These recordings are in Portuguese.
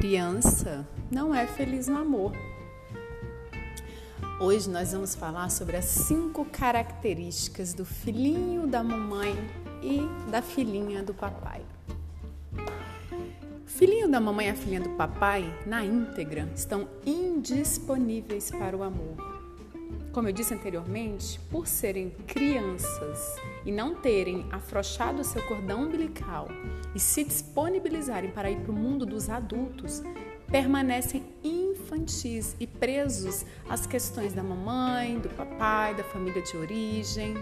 criança não é feliz no amor. Hoje nós vamos falar sobre as cinco características do filhinho da mamãe e da filhinha do papai. O filhinho da mamãe e a filhinha do papai, na íntegra, estão indisponíveis para o amor. Como eu disse anteriormente, por serem crianças e não terem afrouxado seu cordão umbilical e se disponibilizarem para ir para o mundo dos adultos, permanecem infantis e presos às questões da mamãe, do papai, da família de origem.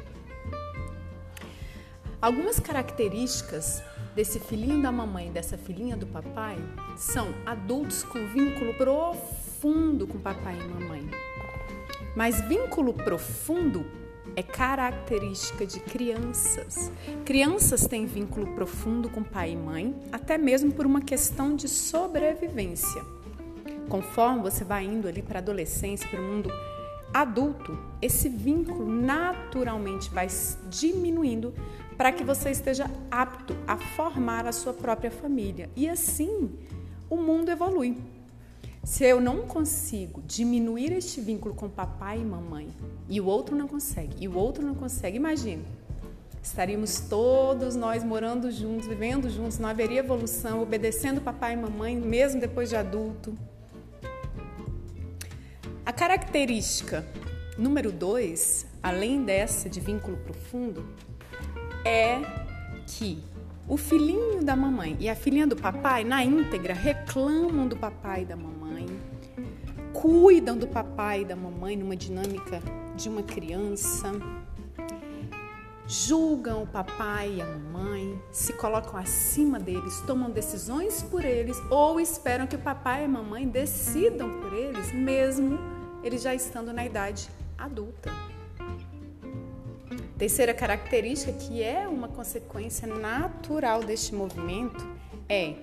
Algumas características desse filhinho da mamãe e dessa filhinha do papai são adultos com vínculo profundo com papai e mamãe mas vínculo profundo é característica de crianças. Crianças têm vínculo profundo com pai e mãe, até mesmo por uma questão de sobrevivência. Conforme você vai indo ali para a adolescência, para o mundo adulto, esse vínculo naturalmente vai diminuindo para que você esteja apto a formar a sua própria família. E assim, o mundo evolui. Se eu não consigo diminuir este vínculo com papai e mamãe, e o outro não consegue, e o outro não consegue, imagine. Estaríamos todos nós morando juntos, vivendo juntos, não haveria evolução, obedecendo papai e mamãe, mesmo depois de adulto. A característica número dois, além dessa de vínculo profundo, é que o filhinho da mamãe e a filhinha do papai, na íntegra, reclamam do papai e da mamãe, cuidam do papai e da mamãe numa dinâmica de uma criança, julgam o papai e a mamãe, se colocam acima deles, tomam decisões por eles ou esperam que o papai e a mamãe decidam por eles, mesmo eles já estando na idade adulta. Terceira característica, que é uma consequência natural deste movimento, é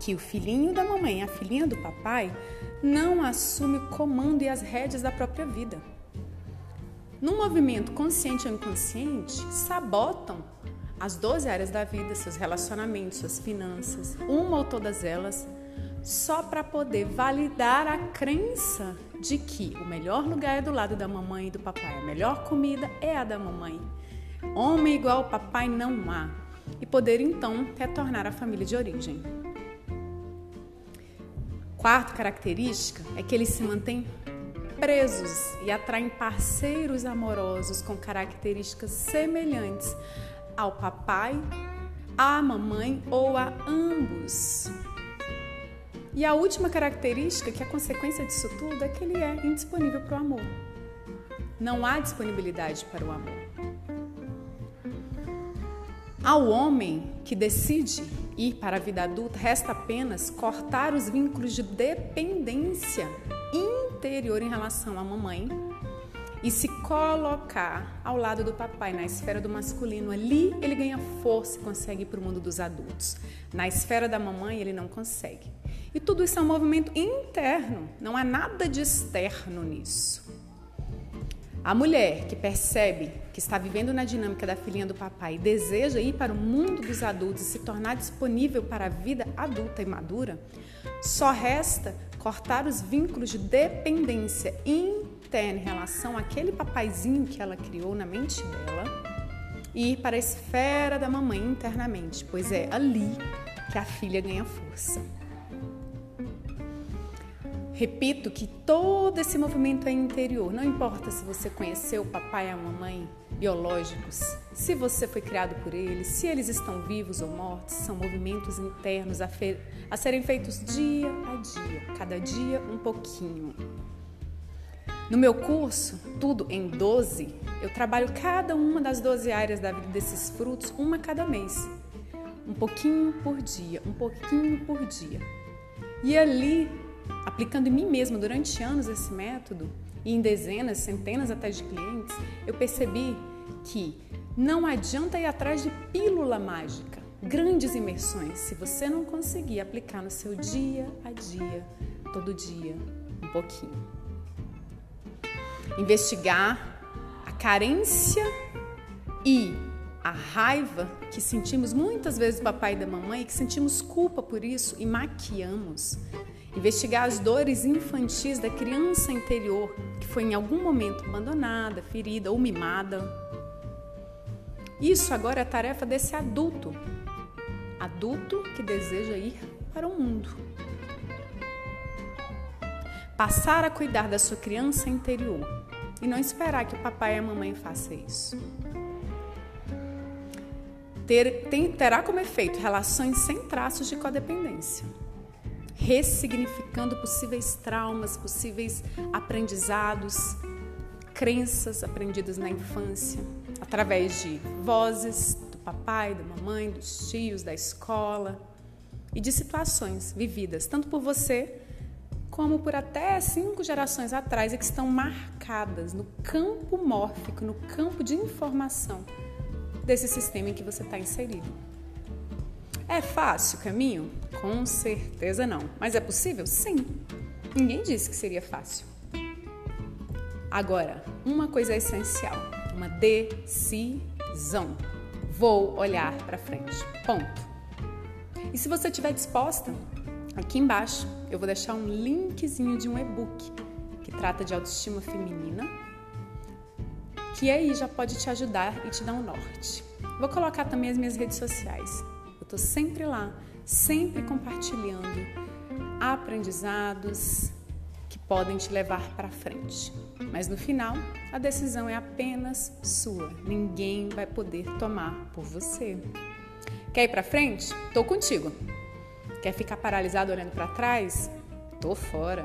que o filhinho da mamãe a filhinha do papai não assume o comando e as rédeas da própria vida. Num movimento consciente ou inconsciente, sabotam as 12 áreas da vida, seus relacionamentos, suas finanças, uma ou todas elas, só para poder validar a crença de que o melhor lugar é do lado da mamãe e do papai, a melhor comida é a da mamãe. Homem igual ao papai não há. E poder então retornar à família de origem. Quarta característica é que eles se mantêm presos e atraem parceiros amorosos com características semelhantes ao papai, à mamãe ou a ambos. E a última característica, que é a consequência disso tudo, é que ele é indisponível para o amor. Não há disponibilidade para o amor. Ao homem que decide ir para a vida adulta, resta apenas cortar os vínculos de dependência interior em relação à mamãe e se colocar ao lado do papai, na esfera do masculino. Ali ele ganha força e consegue ir para o mundo dos adultos. Na esfera da mamãe, ele não consegue. E tudo isso é um movimento interno, não há nada de externo nisso. A mulher que percebe que está vivendo na dinâmica da filhinha do papai e deseja ir para o mundo dos adultos e se tornar disponível para a vida adulta e madura, só resta cortar os vínculos de dependência interna em relação àquele papaizinho que ela criou na mente dela e ir para a esfera da mamãe internamente, pois é ali que a filha ganha força. Repito que todo esse movimento é interior. Não importa se você conheceu o papai e a mamãe biológicos, se você foi criado por eles, se eles estão vivos ou mortos, são movimentos internos a, a serem feitos dia a dia, cada dia um pouquinho. No meu curso, Tudo em 12, eu trabalho cada uma das 12 áreas da vida desses frutos, uma cada mês. Um pouquinho por dia, um pouquinho por dia. E ali aplicando em mim mesma durante anos esse método e em dezenas, centenas até de clientes, eu percebi que não adianta ir atrás de pílula mágica, grandes imersões, se você não conseguir aplicar no seu dia a dia, todo dia, um pouquinho. Investigar a carência e a raiva que sentimos muitas vezes do papai e da mamãe, que sentimos culpa por isso e maquiamos. Investigar as dores infantis da criança interior que foi em algum momento abandonada, ferida ou mimada. Isso agora é tarefa desse adulto. Adulto que deseja ir para o mundo. Passar a cuidar da sua criança interior e não esperar que o papai e a mamãe façam isso. Ter, tem, terá como efeito relações sem traços de codependência ressignificando possíveis traumas, possíveis aprendizados, crenças aprendidas na infância, através de vozes do papai, da mamãe, dos tios, da escola e de situações vividas tanto por você como por até cinco gerações atrás e que estão marcadas no campo mórfico, no campo de informação desse sistema em que você está inserido. É fácil o caminho? Com certeza não. Mas é possível? Sim. Ninguém disse que seria fácil. Agora, uma coisa essencial: uma decisão. Vou olhar para frente. Ponto. E se você estiver disposta, aqui embaixo eu vou deixar um linkzinho de um e-book que trata de autoestima feminina, que aí já pode te ajudar e te dar um norte. Vou colocar também as minhas redes sociais. Estou sempre lá, sempre compartilhando aprendizados que podem te levar para frente. Mas no final, a decisão é apenas sua. Ninguém vai poder tomar por você. Quer ir para frente? Estou contigo. Quer ficar paralisado olhando para trás? Tô fora.